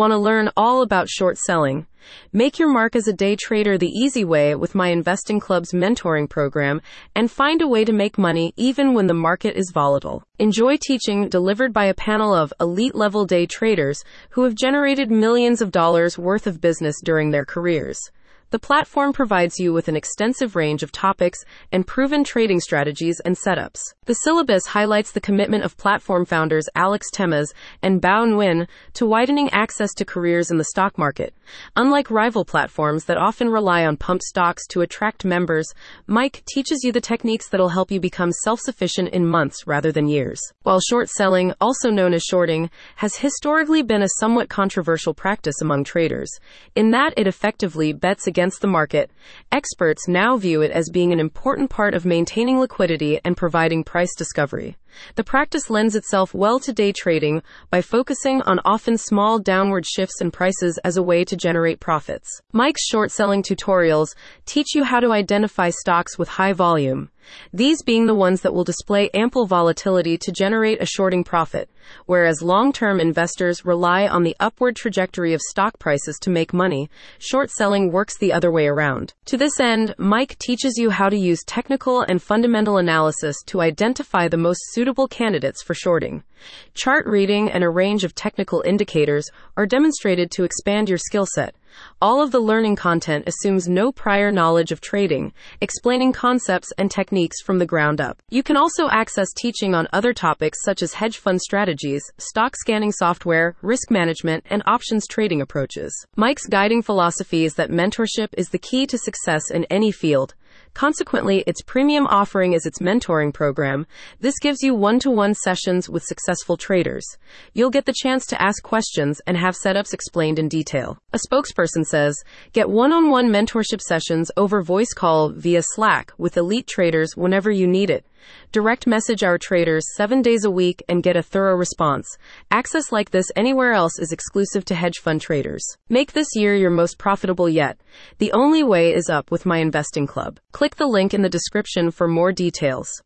Want to learn all about short selling? Make your mark as a day trader the easy way with my Investing Club's mentoring program and find a way to make money even when the market is volatile. Enjoy teaching delivered by a panel of elite level day traders who have generated millions of dollars worth of business during their careers. The platform provides you with an extensive range of topics and proven trading strategies and setups. The syllabus highlights the commitment of platform founders Alex Temes and Bao Nguyen to widening access to careers in the stock market. Unlike rival platforms that often rely on pumped stocks to attract members, MIC teaches you the techniques that'll help you become self-sufficient in months rather than years. While short selling, also known as shorting, has historically been a somewhat controversial practice among traders, in that it effectively bets against against the market, experts now view it as being an important part of maintaining liquidity and providing price discovery. The practice lends itself well to day trading by focusing on often small downward shifts in prices as a way to generate profits. MIC's short selling tutorials teach you how to identify stocks with high volume, these being the ones that will display ample volatility to generate a shorting profit, whereas long term investors rely on the upward trajectory of stock prices to make money, short selling works the other way around. To this end, MIC teaches you how to use technical and fundamental analysis to identify the most suitable candidates for shorting. Chart reading and a range of technical indicators are demonstrated to expand your skill set. All of the learning content assumes no prior knowledge of trading, explaining concepts and techniques from the ground up. You can also access teaching on other topics such as hedge fund strategies, stock scanning software, risk management, and options trading approaches. MIC's guiding philosophy is that mentorship is the key to success in any field. Consequently, its premium offering is its mentoring program. This gives you one to one sessions with successful traders. You'll get the chance to ask questions and have setups explained in detail. A spokesperson says, get one on one mentorship sessions over voice call via Slack with elite traders whenever you need it. Direct message our traders seven days a week and get a thorough response. Access like this anywhere else is exclusive to hedge fund traders. Make this year your most profitable yet. The only way is up with my investing club. Click the link in the description for more details.